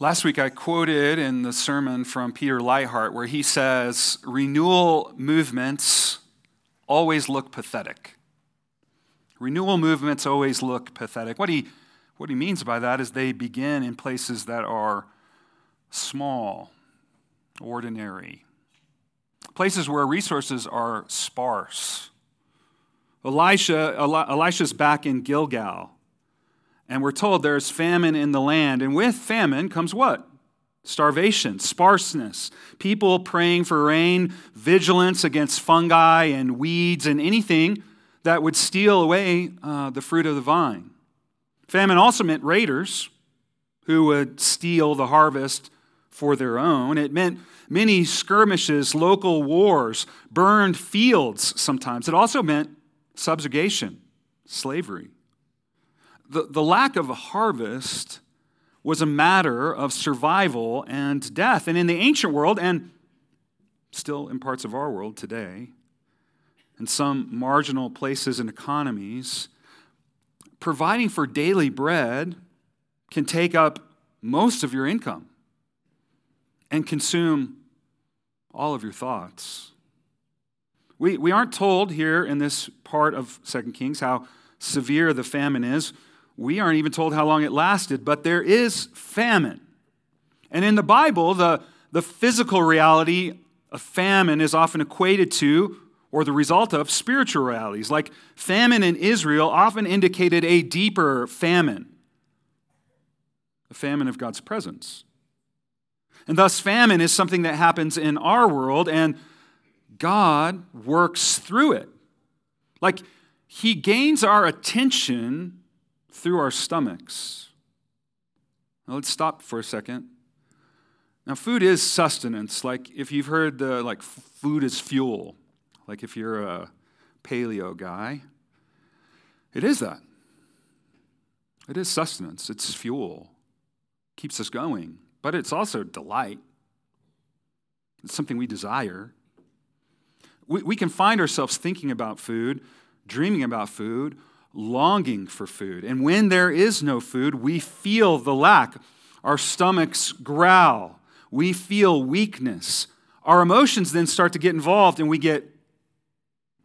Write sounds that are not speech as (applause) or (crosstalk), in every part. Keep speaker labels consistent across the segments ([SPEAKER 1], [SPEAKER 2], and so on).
[SPEAKER 1] Last week I quoted in the sermon from Peter Leithart where he says, Renewal movements always look pathetic. Renewal movements always look pathetic. What he, what he means by that is they begin in places that are small, ordinary, places where resources are sparse. Elisha, Elisha's back in Gilgal, and we're told there's famine in the land. And with famine comes what? Starvation, sparseness, people praying for rain, vigilance against fungi and weeds and anything that would steal away uh, the fruit of the vine. Famine also meant raiders who would steal the harvest for their own. It meant many skirmishes, local wars, burned fields sometimes. It also meant subjugation, slavery. The, the lack of a harvest was a matter of survival and death. And in the ancient world, and still in parts of our world today, in some marginal places and economies, providing for daily bread can take up most of your income and consume all of your thoughts. We, we aren't told here in this part of 2 Kings how severe the famine is. We aren't even told how long it lasted, but there is famine. And in the Bible, the, the physical reality of famine is often equated to or the result of spiritual realities. Like famine in Israel often indicated a deeper famine, a famine of God's presence. And thus, famine is something that happens in our world, and God works through it. Like, He gains our attention through our stomachs. Now, let's stop for a second. Now, food is sustenance. Like, if you've heard the, like, food is fuel, like if you're a paleo guy, it is that. It is sustenance, it's fuel, keeps us going, but it's also delight. It's something we desire. We, we can find ourselves thinking about food, dreaming about food, longing for food. And when there is no food, we feel the lack. Our stomachs growl. We feel weakness. Our emotions then start to get involved and we get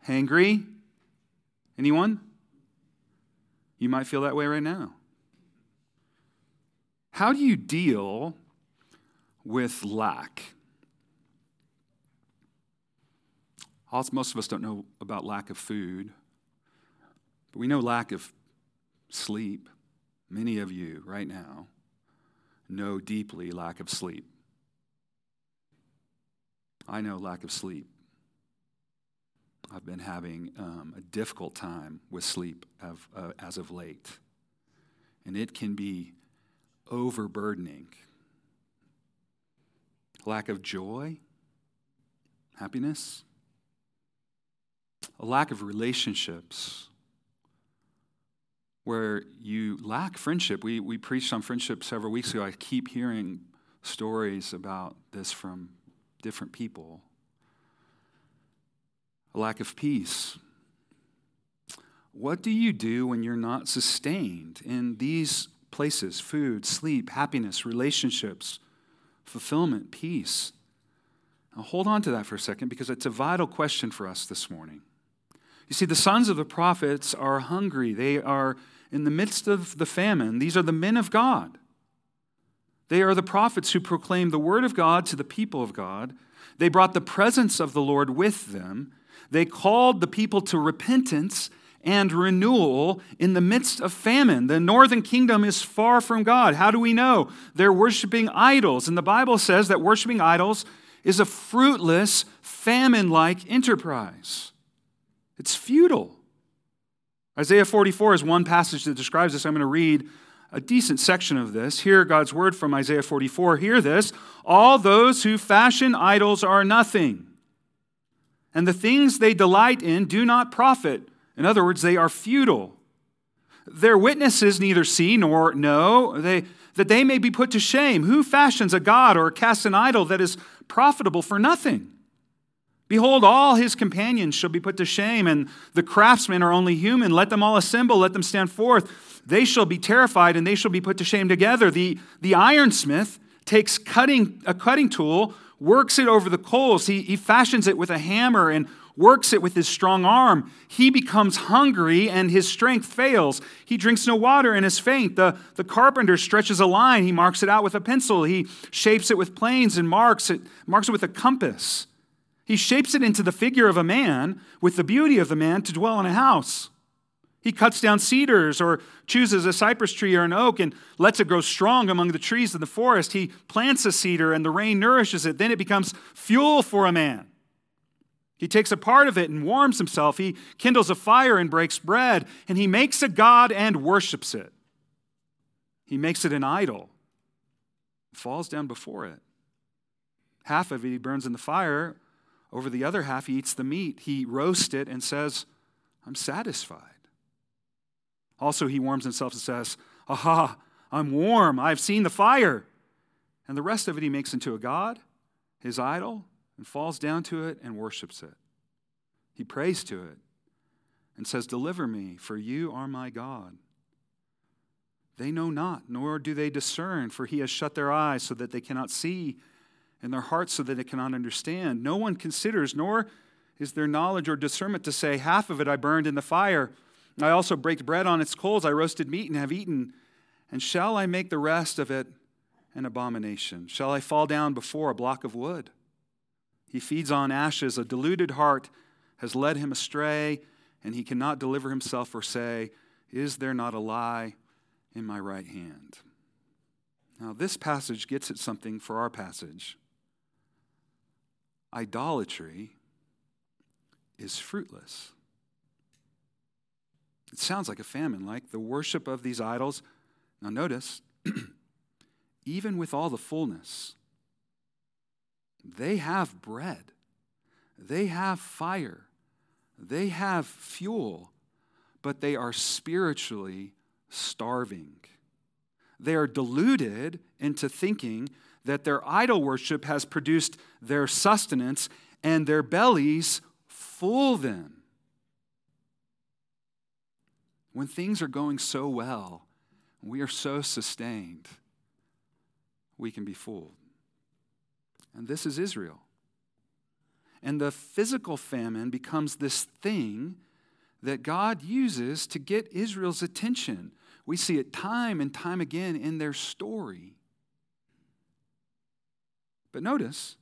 [SPEAKER 1] Hangry? Anyone? You might feel that way right now. How do you deal with lack? Most of us don't know about lack of food, we know lack of sleep. Many of you right now know deeply lack of sleep. I know lack of sleep. I've been having um, a difficult time with sleep of, uh, as of late. And it can be overburdening. Lack of joy, happiness, a lack of relationships where you lack friendship. We, we preached on friendship several weeks ago. I keep hearing stories about this from different people a lack of peace. What do you do when you're not sustained in these places food, sleep, happiness, relationships, fulfillment, peace? Now, hold on to that for a second because it's a vital question for us this morning. You see, the sons of the prophets are hungry, they are in the midst of the famine. These are the men of God. They are the prophets who proclaim the word of God to the people of God. They brought the presence of the Lord with them. They called the people to repentance and renewal in the midst of famine. The northern kingdom is far from God. How do we know? They're worshiping idols. And the Bible says that worshiping idols is a fruitless, famine like enterprise. It's futile. Isaiah 44 is one passage that describes this. I'm going to read a decent section of this. Hear God's word from Isaiah 44. Hear this All those who fashion idols are nothing and the things they delight in do not profit. In other words, they are futile. Their witnesses neither see nor know, they, that they may be put to shame. Who fashions a god or casts an idol that is profitable for nothing? Behold, all his companions shall be put to shame, and the craftsmen are only human. Let them all assemble, let them stand forth. they shall be terrified and they shall be put to shame together. The, the ironsmith takes cutting, a cutting tool, works it over the coals. He, he fashions it with a hammer and works it with his strong arm. He becomes hungry and his strength fails. He drinks no water and is faint. The, the carpenter stretches a line. He marks it out with a pencil. He shapes it with planes and marks it, marks it with a compass. He shapes it into the figure of a man with the beauty of the man to dwell in a house. He cuts down cedars or chooses a cypress tree or an oak and lets it grow strong among the trees of the forest. He plants a cedar and the rain nourishes it. Then it becomes fuel for a man. He takes a part of it and warms himself. He kindles a fire and breaks bread. And he makes a god and worships it. He makes it an idol, falls down before it. Half of it he burns in the fire. Over the other half, he eats the meat. He roasts it and says, I'm satisfied. Also, he warms himself and says, Aha, I'm warm. I've seen the fire. And the rest of it he makes into a god, his idol, and falls down to it and worships it. He prays to it and says, Deliver me, for you are my God. They know not, nor do they discern, for he has shut their eyes so that they cannot see, and their hearts so that they cannot understand. No one considers, nor is there knowledge or discernment to say, Half of it I burned in the fire I also baked bread on its coals. I roasted meat and have eaten. And shall I make the rest of it an abomination? Shall I fall down before a block of wood? He feeds on ashes. A deluded heart has led him astray, and he cannot deliver himself or say, Is there not a lie in my right hand? Now, this passage gets at something for our passage. Idolatry is fruitless. It sounds like a famine, like the worship of these idols. Now, notice, (clears throat) even with all the fullness, they have bread, they have fire, they have fuel, but they are spiritually starving. They are deluded into thinking that their idol worship has produced their sustenance and their bellies full them when things are going so well, we are so sustained, we can be fooled. And this is Israel. And the physical famine becomes this thing that God uses to get Israel's attention. We see it time and time again in their story. But notice,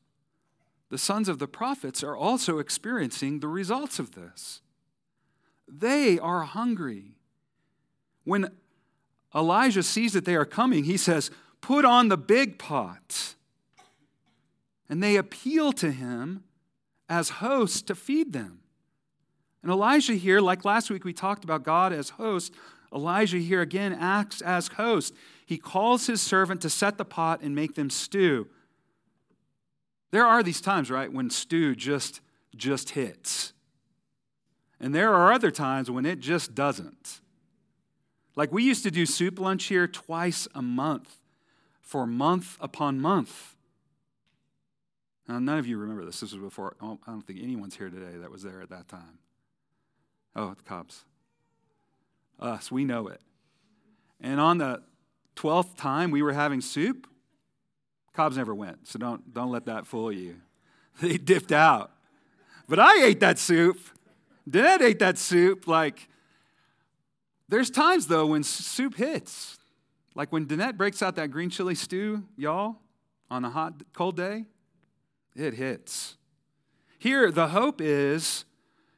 [SPEAKER 1] the sons of the prophets are also experiencing the results of this. They are hungry. When Elijah sees that they are coming, he says, Put on the big pot. And they appeal to him as host to feed them. And Elijah here, like last week we talked about God as host, Elijah here again acts as host. He calls his servant to set the pot and make them stew. There are these times, right, when stew just just hits. And there are other times when it just doesn't. Like we used to do soup lunch here twice a month for month upon month. Now, none of you remember this. This was before, I don't think anyone's here today that was there at that time. Oh, the cops. Us, we know it. And on the 12th time we were having soup, Cobbs never went, so don't, don't let that fool you. (laughs) They dipped out. But I ate that soup. Dad ate that soup like there's times, though, when soup hits. Like when Danette breaks out that green chili stew, y'all, on a hot, cold day, it hits. Here, the hope is,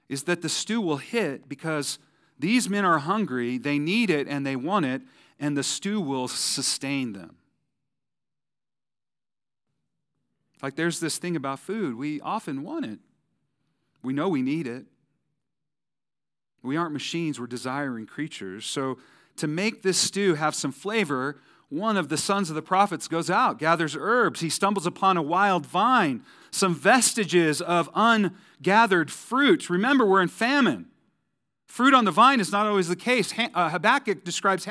[SPEAKER 1] is that the stew will hit because these men are hungry, they need it, and they want it, and the stew will sustain them. Like there's this thing about food, we often want it. We know we need it. We aren't machines, we're desiring creatures. So, to make this stew have some flavor, one of the sons of the prophets goes out, gathers herbs. He stumbles upon a wild vine, some vestiges of ungathered fruit. Remember, we're in famine. Fruit on the vine is not always the case. Uh, Habakkuk describes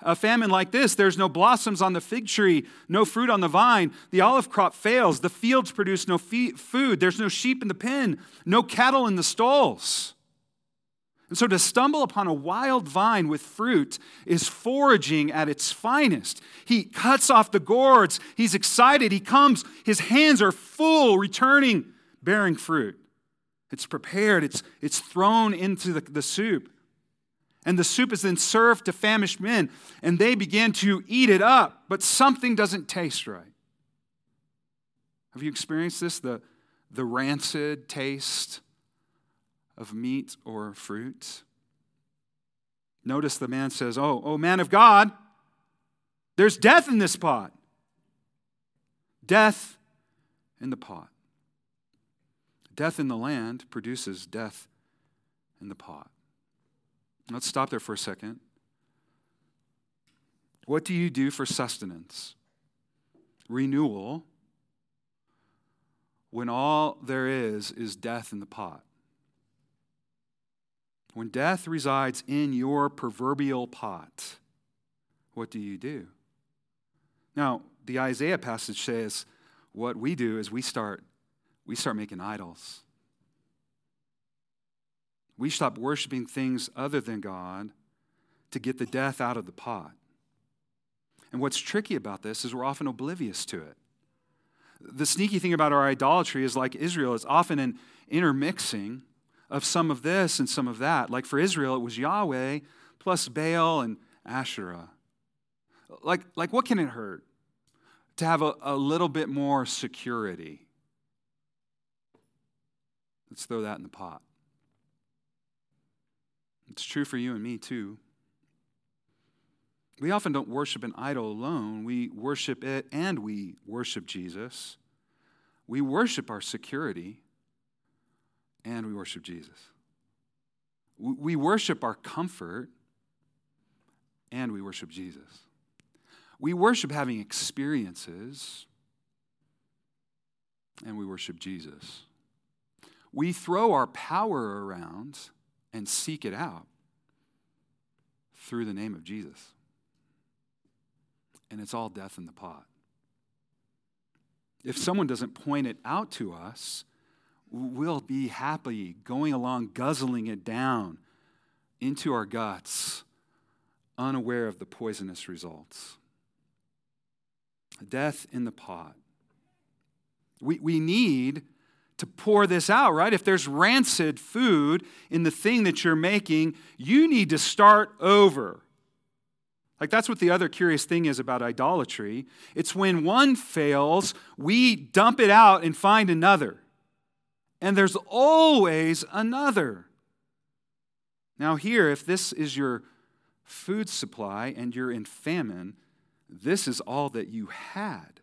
[SPEAKER 1] a famine like this there's no blossoms on the fig tree, no fruit on the vine. The olive crop fails. The fields produce no food. There's no sheep in the pen, no cattle in the stalls. And so to stumble upon a wild vine with fruit is foraging at its finest. He cuts off the gourds. He's excited. He comes. His hands are full, returning, bearing fruit. It's prepared, it's, it's thrown into the, the soup. And the soup is then served to famished men, and they begin to eat it up, but something doesn't taste right. Have you experienced this? The, the rancid taste of meat or fruit. Notice the man says, Oh, oh, man of God, there's death in this pot. Death in the pot. Death in the land produces death in the pot. Let's stop there for a second. What do you do for sustenance? Renewal when all there is is death in the pot. When death resides in your proverbial pot, what do you do? Now, the Isaiah passage says what we do is we start we start making idols. We stop worshiping things other than God to get the death out of the pot. And what's tricky about this is we're often oblivious to it. The sneaky thing about our idolatry is like Israel, it's often an intermixing of some of this and some of that. Like for Israel, it was Yahweh plus Baal and Asherah. Like, like what can it hurt to have a, a little bit more security? Let's throw that in the pot. It's true for you and me too. We often don't worship an idol alone. We worship it and we worship Jesus. We worship our security and we worship Jesus. We worship our comfort and we worship Jesus. We worship having experiences and we worship Jesus. We throw our power around and seek it out through the name of Jesus. And it's all death in the pot. If someone doesn't point it out to us, we'll be happy going along, guzzling it down into our guts, unaware of the poisonous results. Death in the pot. We, we need to pour this out, right? If there's rancid food in the thing that you're making, you need to start over. Like, that's what the other curious thing is about idolatry. It's when one fails, we dump it out and find another. And there's always another. Now, here, if this is your food supply and you're in famine, this is all that you had.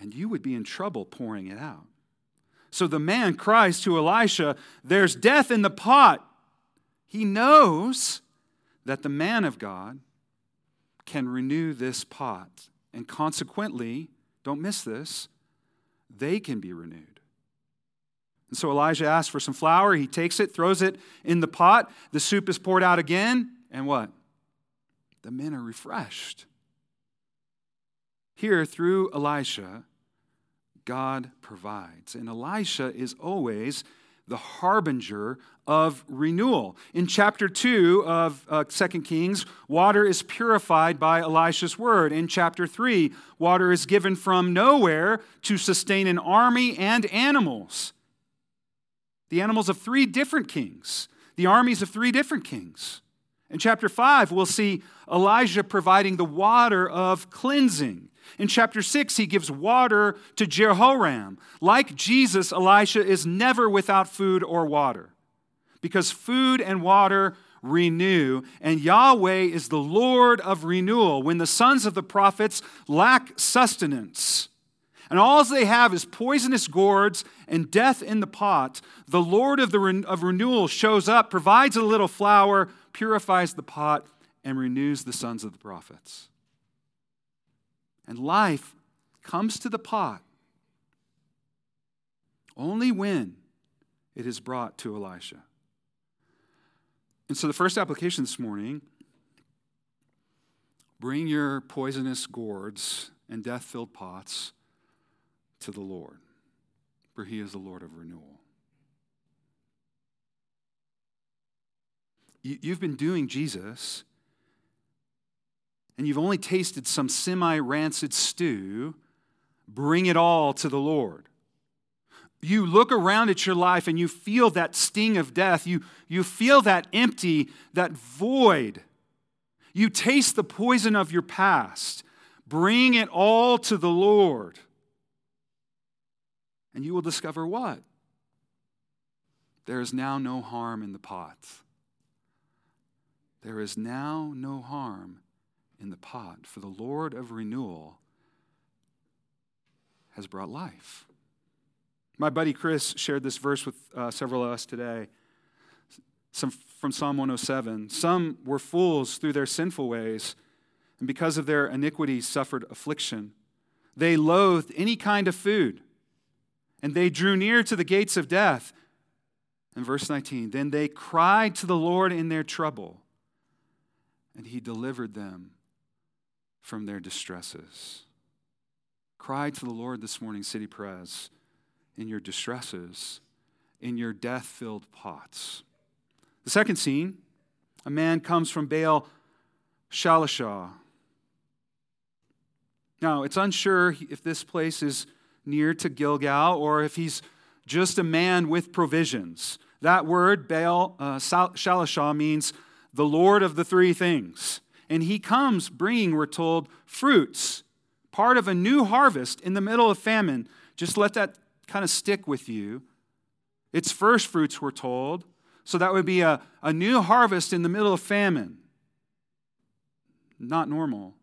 [SPEAKER 1] And you would be in trouble pouring it out. So the man cries to Elisha, There's death in the pot. He knows that the man of God can renew this pot. And consequently, don't miss this, they can be renewed. And so Elijah asks for some flour. He takes it, throws it in the pot. The soup is poured out again. And what? The men are refreshed. Here, through Elisha, God provides. And Elisha is always the harbinger of renewal. In chapter 2 of uh, 2 Kings, water is purified by Elisha's word. In chapter 3, water is given from nowhere to sustain an army and animals. The animals of three different kings, the armies of three different kings. In chapter 5, we'll see Elijah providing the water of cleansing. In chapter 6, he gives water to Jehoram. Like Jesus, Elisha is never without food or water because food and water renew, and Yahweh is the Lord of renewal. When the sons of the prophets lack sustenance, and all they have is poisonous gourds and death in the pot, the Lord of, the re- of renewal shows up, provides a little flour, purifies the pot, and renews the sons of the prophets and life comes to the pot only when it is brought to Elisha. And so the first application this morning bring your poisonous gourds and death filled pots to the Lord, for he is the Lord of renewal. you've been doing Jesus, and you've only tasted some semi rancid stew, bring it all to the Lord. You look around at your life and you feel that sting of death. You, you feel that empty, that void. You taste the poison of your past. Bring it all to the Lord. And you will discover what? There is now no harm in the pot. There is now no harm in the pot, for the Lord of renewal has brought life. My buddy Chris shared this verse with uh, several of us today. Some from Psalm 107. Some were fools through their sinful ways, and because of their iniquities suffered affliction. They loathed any kind of food, and they drew near to the gates of death. In verse 19, then they cried to the Lord in their trouble, and he delivered them from their distresses. Cry to the Lord this morning, City Pres, in your distresses, in your death filled pots. The second scene a man comes from Baal Shalishah. Now, it's unsure if this place is near to Gilgal or if he's just a man with provisions. That word, Baal uh, Shalishah, means the Lord of the three things. And he comes bringing, we're told, fruits, part of a new harvest in the middle of famine. Just let that kind of stick with you. It's first fruits, we're told. So that would be a, a new harvest in the middle of famine. Not normal.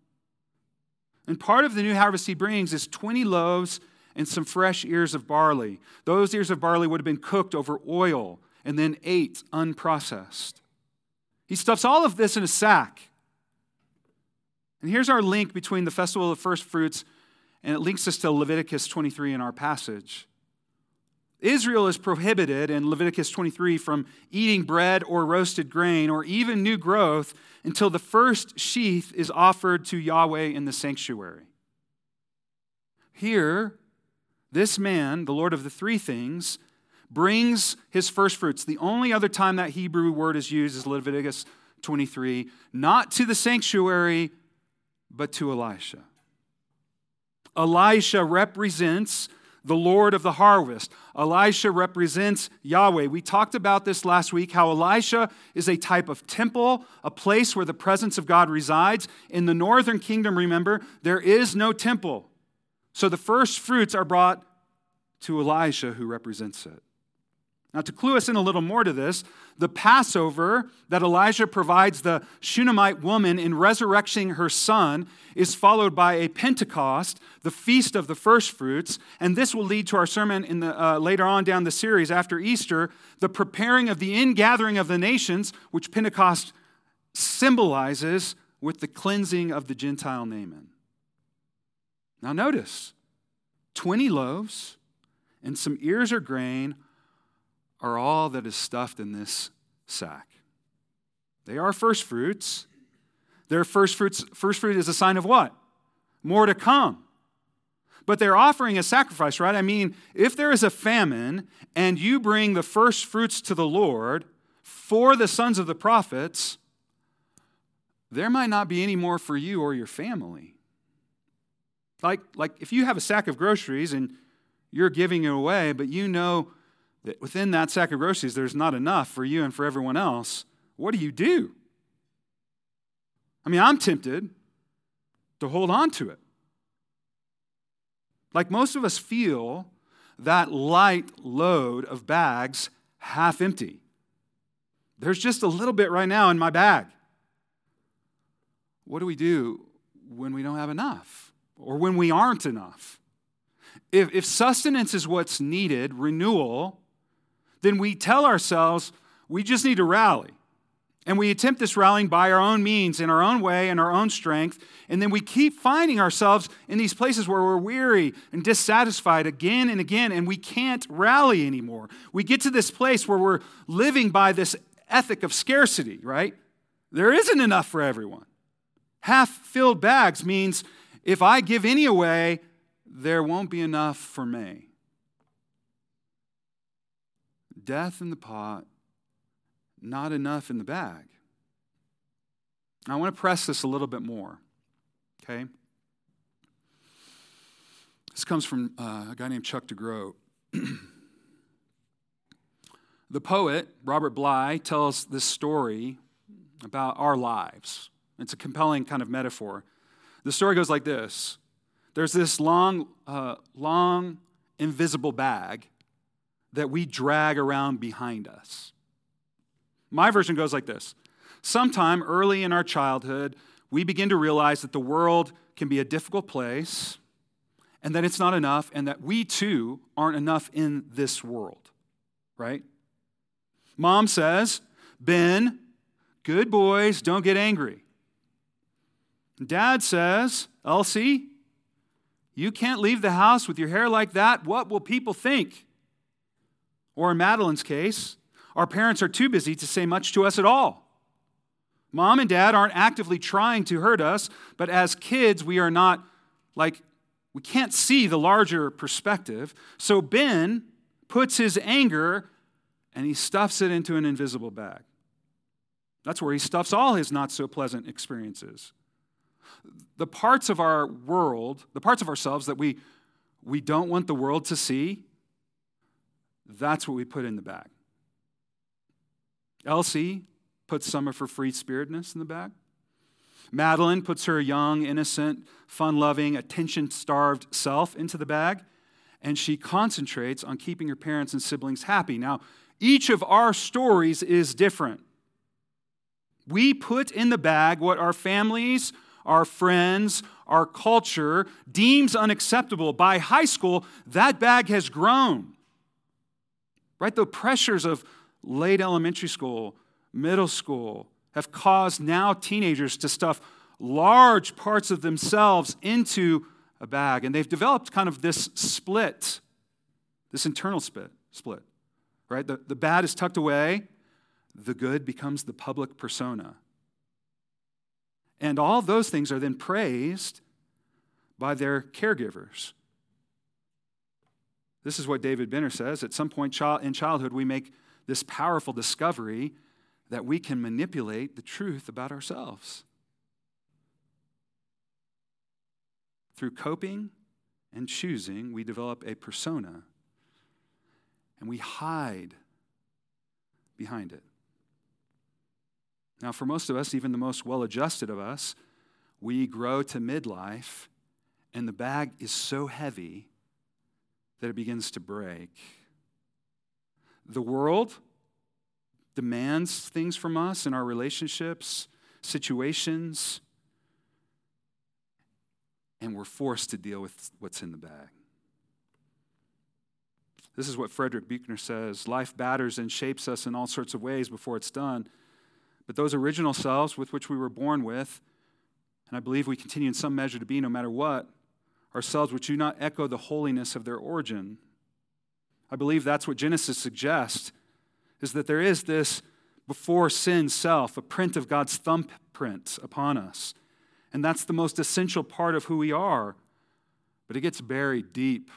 [SPEAKER 1] And part of the new harvest he brings is 20 loaves and some fresh ears of barley. Those ears of barley would have been cooked over oil and then ate unprocessed. He stuffs all of this in a sack. And here's our link between the festival of first fruits and it links us to Leviticus 23 in our passage. Israel is prohibited in Leviticus 23 from eating bread or roasted grain or even new growth until the first sheath is offered to Yahweh in the sanctuary. Here, this man, the Lord of the three things, brings his first fruits. The only other time that Hebrew word is used is Leviticus 23, not to the sanctuary, but to Elisha. Elisha represents the Lord of the harvest. Elisha represents Yahweh. We talked about this last week how Elisha is a type of temple, a place where the presence of God resides. In the northern kingdom, remember, there is no temple. So the first fruits are brought to Elisha, who represents it. Now, to clue us in a little more to this, the Passover that Elijah provides the Shunammite woman in resurrecting her son is followed by a Pentecost, the feast of the first fruits, and this will lead to our sermon in the, uh, later on down the series after Easter, the preparing of the ingathering of the nations, which Pentecost symbolizes with the cleansing of the Gentile Naaman. Now, notice 20 loaves and some ears of grain are all that is stuffed in this sack. They are first fruits. Their first fruits, first fruit is a sign of what? More to come. But they're offering a sacrifice, right? I mean, if there is a famine and you bring the first fruits to the Lord for the sons of the prophets, there might not be any more for you or your family. Like, like if you have a sack of groceries and you're giving it away, but you know that within that sack of groceries there's not enough for you and for everyone else, what do you do? I mean, I'm tempted to hold on to it. Like most of us feel that light load of bags half empty. There's just a little bit right now in my bag. What do we do when we don't have enough or when we aren't enough? If, if sustenance is what's needed, renewal, then we tell ourselves we just need to rally. And we attempt this rallying by our own means, in our own way, in our own strength. And then we keep finding ourselves in these places where we're weary and dissatisfied again and again, and we can't rally anymore. We get to this place where we're living by this ethic of scarcity, right? There isn't enough for everyone. Half filled bags means if I give any away, there won't be enough for me. Death in the pot, not enough in the bag. Now, I want to press this a little bit more, okay? This comes from uh, a guy named Chuck DeGroat. (clears throat) the poet, Robert Bly, tells this story about our lives. It's a compelling kind of metaphor. The story goes like this There's this long, uh, long, invisible bag that we drag around behind us. My version goes like this Sometime early in our childhood, we begin to realize that the world can be a difficult place and that it's not enough and that we too aren't enough in this world, right? Mom says, Ben, good boys, don't get angry. Dad says, Elsie, you can't leave the house with your hair like that. What will people think? Or in Madeline's case, our parents are too busy to say much to us at all. Mom and dad aren't actively trying to hurt us, but as kids, we are not like, we can't see the larger perspective. So Ben puts his anger and he stuffs it into an invisible bag. That's where he stuffs all his not so pleasant experiences. The parts of our world, the parts of ourselves that we, we don't want the world to see, that's what we put in the bag. Elsie puts some of her free spiritedness in the bag. Madeline puts her young, innocent, fun loving, attention starved self into the bag, and she concentrates on keeping her parents and siblings happy. Now, each of our stories is different. We put in the bag what our families, our friends, our culture deems unacceptable. By high school, that bag has grown. Right? The pressures of late elementary school, middle school, have caused now teenagers to stuff large parts of themselves into a bag. And they've developed kind of this split, this internal split. split right? The, the bad is tucked away, the good becomes the public persona. And all those things are then praised by their caregivers. This is what David Benner says. At some point in childhood, we make this powerful discovery that we can manipulate the truth about ourselves. Through coping and choosing, we develop a persona and we hide behind it. Now, for most of us, even the most well adjusted of us, we grow to midlife and the bag is so heavy that it begins to break. The world demands things from us in our relationships, situations, and we're forced to deal with what's in the bag. This is what Frederick Buechner says life batters and shapes us in all sorts of ways before it's done. But those original selves with which we were born with, and I believe we continue in some measure to be no matter what, are selves which do not echo the holiness of their origin. I believe that's what Genesis suggests is that there is this before sin self, a print of God's thumbprint upon us. And that's the most essential part of who we are. But it gets buried deep,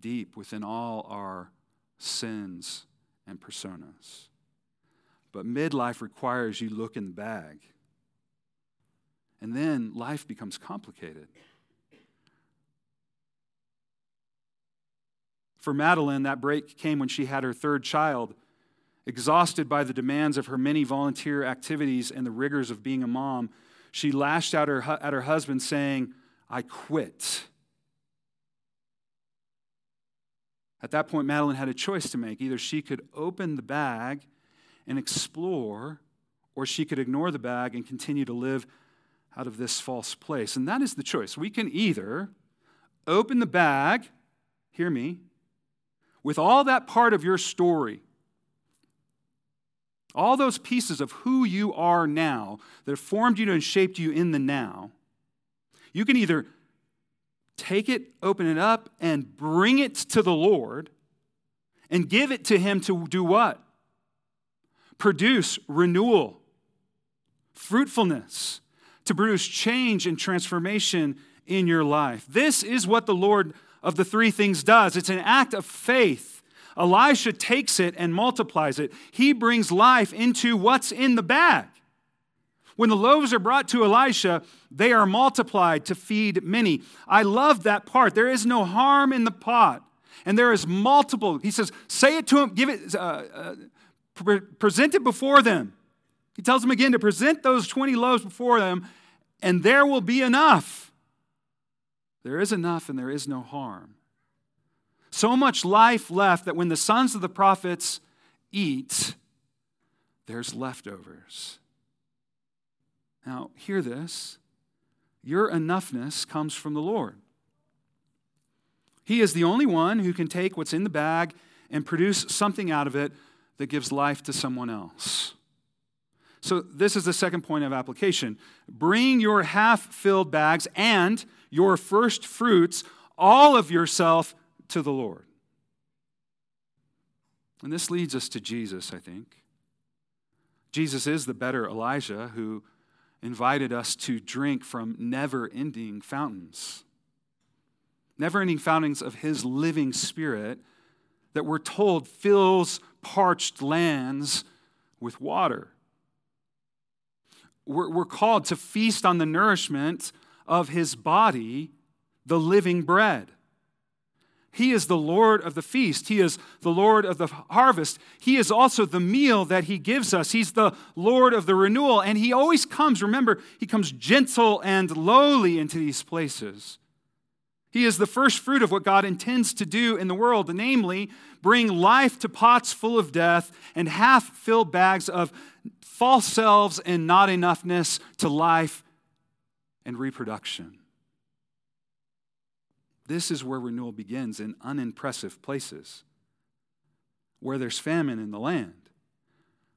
[SPEAKER 1] deep within all our sins and personas. But midlife requires you look in the bag. And then life becomes complicated. For Madeline, that break came when she had her third child. Exhausted by the demands of her many volunteer activities and the rigors of being a mom, she lashed out her, at her husband, saying, I quit. At that point, Madeline had a choice to make. Either she could open the bag and explore, or she could ignore the bag and continue to live out of this false place. And that is the choice. We can either open the bag, hear me, with all that part of your story, all those pieces of who you are now that have formed you and shaped you in the now, you can either take it, open it up, and bring it to the Lord and give it to Him to do what? Produce renewal, fruitfulness, to produce change and transformation in your life. This is what the Lord of the three things does it's an act of faith, Elisha takes it and multiplies it. He brings life into what's in the bag. When the loaves are brought to Elisha, they are multiplied to feed many. I love that part. There is no harm in the pot, and there is multiple. He says, Say it to him, give it, uh, uh, pre- present it before them. He tells them again to present those 20 loaves before them, and there will be enough. There is enough, and there is no harm. So much life left that when the sons of the prophets eat, there's leftovers. Now, hear this your enoughness comes from the Lord. He is the only one who can take what's in the bag and produce something out of it that gives life to someone else. So, this is the second point of application. Bring your half filled bags and your first fruits, all of yourself, to the Lord. And this leads us to Jesus, I think. Jesus is the better Elijah who invited us to drink from never ending fountains. Never ending fountains of his living spirit that we're told fills parched lands with water. We're, we're called to feast on the nourishment of his body, the living bread. He is the Lord of the feast. He is the Lord of the harvest. He is also the meal that He gives us. He's the Lord of the renewal. And He always comes, remember, He comes gentle and lowly into these places. He is the first fruit of what God intends to do in the world, namely, bring life to pots full of death and half filled bags of false selves and not enoughness to life and reproduction. This is where renewal begins in unimpressive places, where there's famine in the land,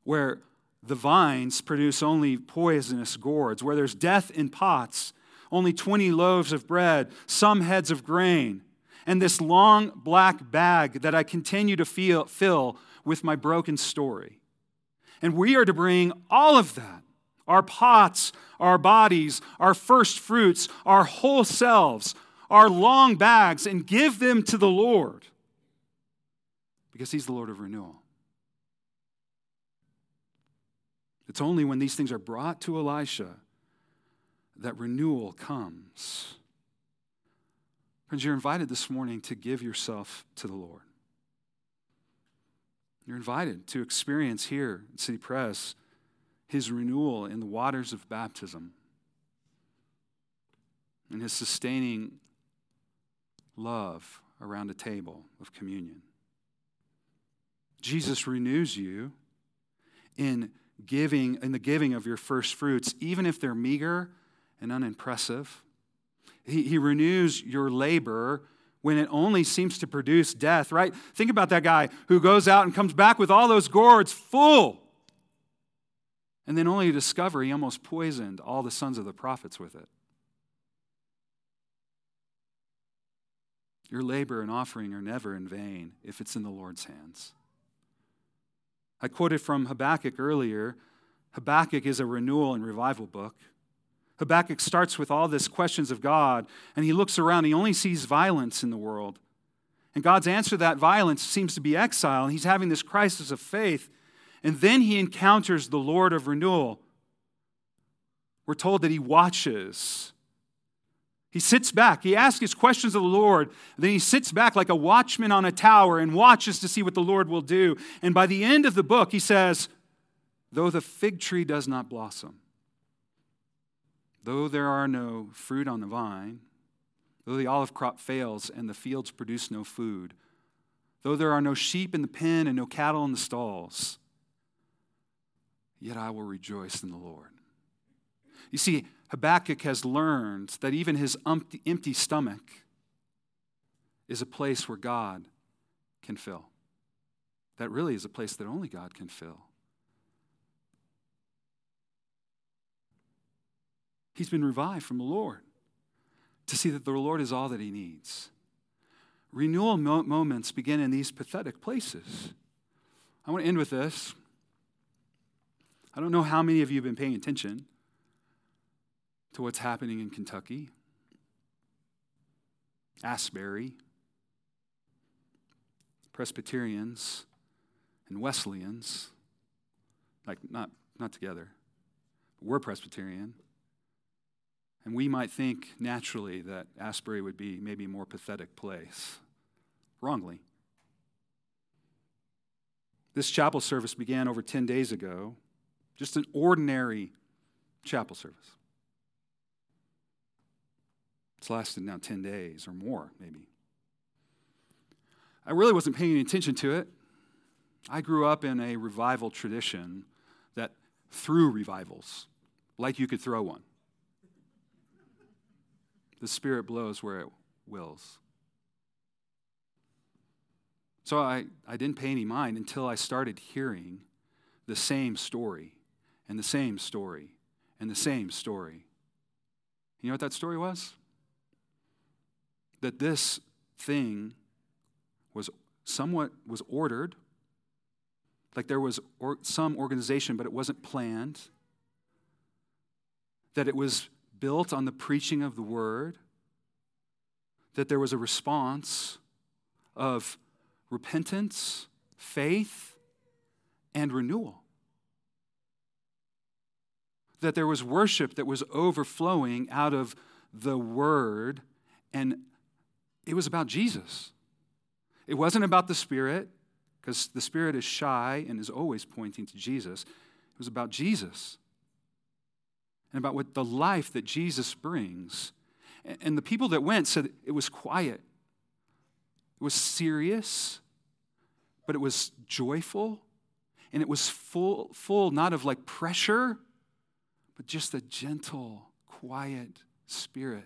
[SPEAKER 1] where the vines produce only poisonous gourds, where there's death in pots, only 20 loaves of bread, some heads of grain, and this long black bag that I continue to feel, fill with my broken story. And we are to bring all of that our pots, our bodies, our first fruits, our whole selves, our long bags and give them to the Lord because He's the Lord of renewal. It's only when these things are brought to Elisha that renewal comes. Friends, you're invited this morning to give yourself to the Lord. You're invited to experience here at City Pres his renewal in the waters of baptism and his sustaining love around a table of communion. Jesus renews you in giving in the giving of your first fruits, even if they're meager and unimpressive. He, he renews your labor when it only seems to produce death, right? Think about that guy who goes out and comes back with all those gourds full. And then only to discover he almost poisoned all the sons of the prophets with it. Your labor and offering are never in vain if it's in the Lord's hands. I quoted from Habakkuk earlier. Habakkuk is a renewal and revival book. Habakkuk starts with all these questions of God, and he looks around. He only sees violence in the world. And God's answer to that violence seems to be exile, and he's having this crisis of faith. And then he encounters the Lord of renewal. We're told that he watches he sits back. He asks his questions of the Lord. Then he sits back like a watchman on a tower and watches to see what the Lord will do. And by the end of the book, he says, Though the fig tree does not blossom, though there are no fruit on the vine, though the olive crop fails and the fields produce no food, though there are no sheep in the pen and no cattle in the stalls, yet I will rejoice in the Lord. You see, Habakkuk has learned that even his empty stomach is a place where God can fill. That really is a place that only God can fill. He's been revived from the Lord to see that the Lord is all that he needs. Renewal mo- moments begin in these pathetic places. I want to end with this. I don't know how many of you have been paying attention to what's happening in Kentucky, Asbury, Presbyterians and Wesleyans, like not, not together, we're Presbyterian. And we might think naturally that Asbury would be maybe a more pathetic place. Wrongly. This chapel service began over 10 days ago, just an ordinary chapel service. It's lasted now 10 days or more, maybe. I really wasn't paying any attention to it. I grew up in a revival tradition that threw revivals, like you could throw one. The Spirit blows where it wills. So I, I didn't pay any mind until I started hearing the same story and the same story and the same story. You know what that story was? That this thing was somewhat was ordered like there was or, some organization but it wasn't planned that it was built on the preaching of the word that there was a response of repentance faith and renewal. That there was worship that was overflowing out of the word and it was about jesus. It wasn't about the Spirit, because the Spirit is shy and is always pointing to Jesus. It was about Jesus and about what the life that Jesus brings. And the people that went said it was quiet, it was serious, but it was joyful, and it was full, full not of like pressure, but just a gentle, quiet spirit.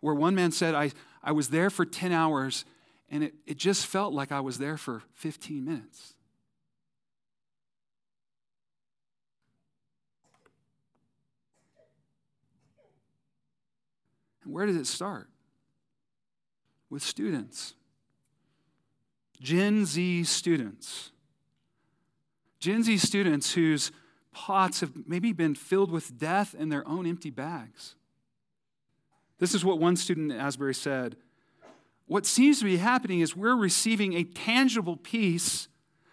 [SPEAKER 1] Where one man said, I, I was there for 10 hours and it, it just felt like I was there for 15 minutes. And where does it start? With students. Gen Z students. Gen Z students whose pots have maybe been filled with death in their own empty bags. This is what one student at Asbury said what seems to be happening is we're receiving a tangible peace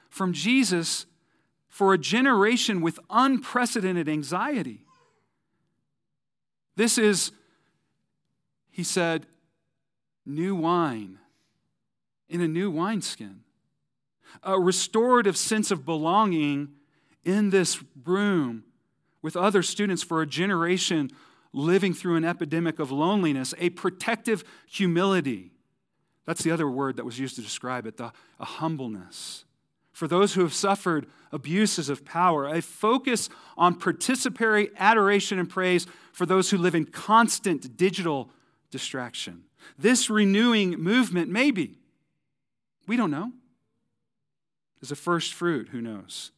[SPEAKER 1] from Jesus for a generation with unprecedented anxiety. This is, he said, new wine in a new wineskin, a restorative sense of belonging in this room with other students for a generation living through an epidemic of loneliness, a protective humility that's the other word that was used to describe it the, a humbleness. For those who have suffered abuses of power, a focus on participatory adoration and praise for those who live in constant digital distraction. This renewing movement, maybe, we don't know, is a first fruit, who knows?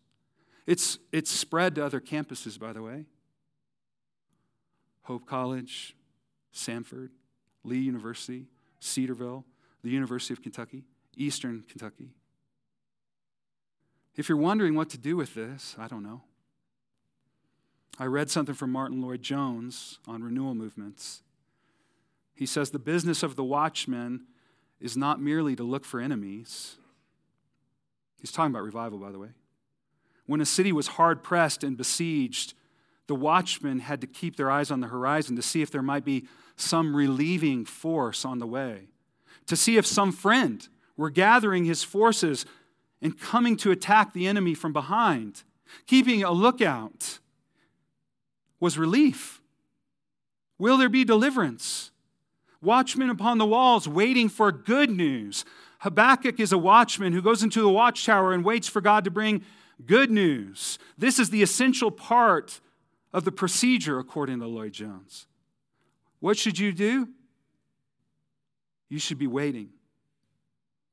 [SPEAKER 1] It's, it's spread to other campuses, by the way. Hope College, Samford, Lee University, Cedarville, the University of Kentucky, Eastern Kentucky. If you're wondering what to do with this, I don't know. I read something from Martyn Lloyd-Jones on renewal movements. He says the business of the watchman is not merely to look for enemies. He's talking about revival, by the way. When a city was hard pressed and besieged, the watchmen had to keep their eyes on the horizon to see if there might be some relieving force on the way to see if some friend were gathering his forces and coming to attack the enemy from behind. Keeping a lookout was relief. Will there be deliverance? Watchmen upon the walls waiting for good news. Habakkuk is a watchman who goes into the watchtower and waits for God to bring good news. This is the essential part of the procedure, according to Lloyd-Jones. What should you do? You should be waiting.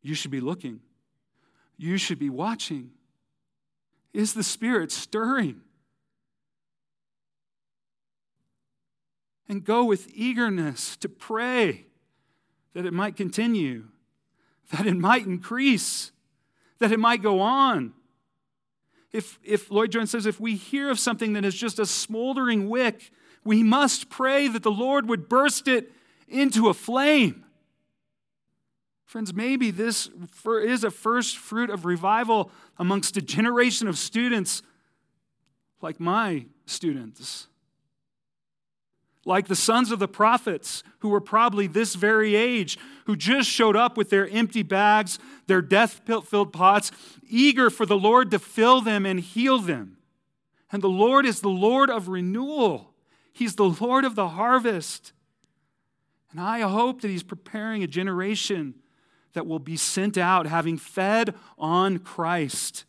[SPEAKER 1] You should be looking. You should be watching. Is the Spirit stirring? And go with eagerness to pray that it might continue, that it might increase, that it might go on. If, if Lloyd-Jones says, if we hear of something that is just a smoldering wick, we must pray that the Lord would burst it into a flame. Friends, maybe this is a first fruit of revival amongst a generation of students like my students, like the sons of the prophets who were probably this very age, who just showed up with their empty bags, their death filled pots, eager for the Lord to fill them and heal them. And the Lord is the Lord of renewal, He's the Lord of the harvest. And I hope that He's preparing a generation that will be sent out having fed on Christ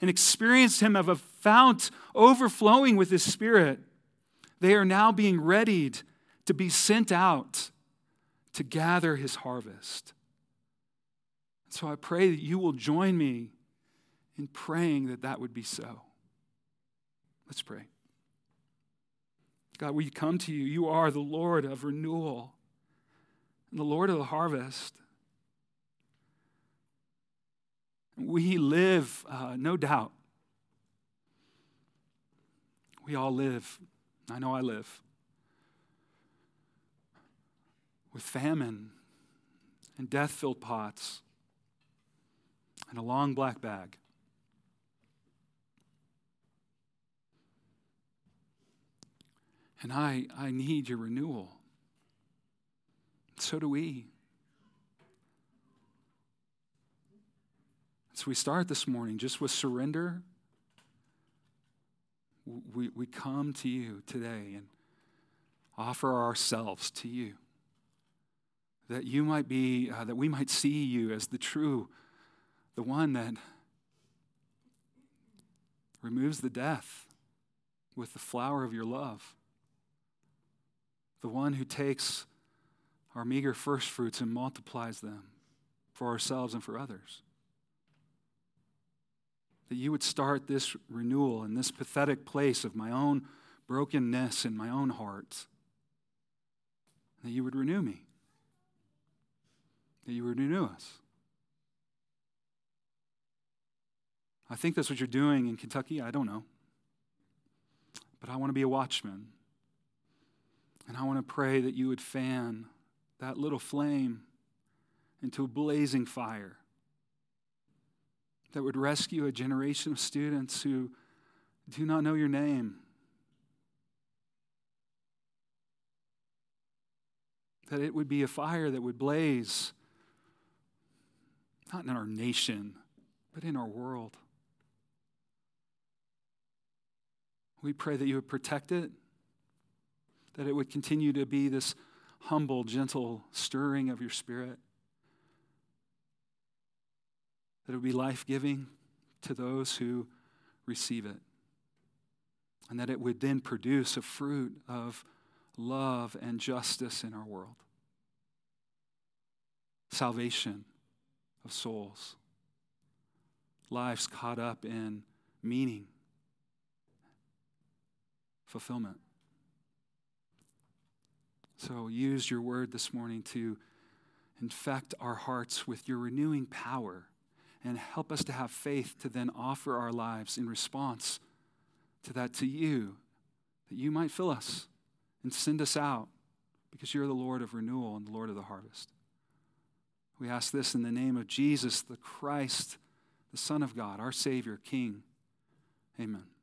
[SPEAKER 1] and experienced Him of a fount overflowing with His Spirit. They are now being readied to be sent out to gather His harvest. So I pray that you will join me in praying that that would be so. Let's pray. God, we come to you. You are the Lord of renewal and the Lord of the harvest. We live, uh, no doubt. We all live. I know I live. With famine and death filled pots and a long black bag. And I, I need your renewal. So do we. So we start this morning just with surrender. We, we come to you today and offer ourselves to you. That you might be, uh, that we might see you as the true, the one that removes the death with the flour of your love the one who takes our meager first fruits and multiplies them for ourselves and for others. That you would start this renewal in this pathetic place of my own brokenness in my own heart. That you would renew me. That you would renew us. I think that's what you're doing in Kentucky. I don't know. But I want to be a watchman. And I want to pray that you would fan that little flame into a blazing fire that would rescue a generation of students who do not know your name. That it would be a fire that would blaze, not in our nation, but in our world. We pray that you would protect it that it would continue to be this humble, gentle stirring of your spirit, that it would be life giving to those who receive it, and that it would then produce a fruit of love and justice in our world, salvation of souls, lives caught up in meaning, fulfillment. So use your word this morning to infect our hearts with your renewing power and help us to have faith to then offer our lives in response to that to you, that you might fill us and send us out because you're the Lord of renewal and the Lord of the harvest. We ask this in the name of Jesus, the Christ, the Son of God, our Savior, King. Amen.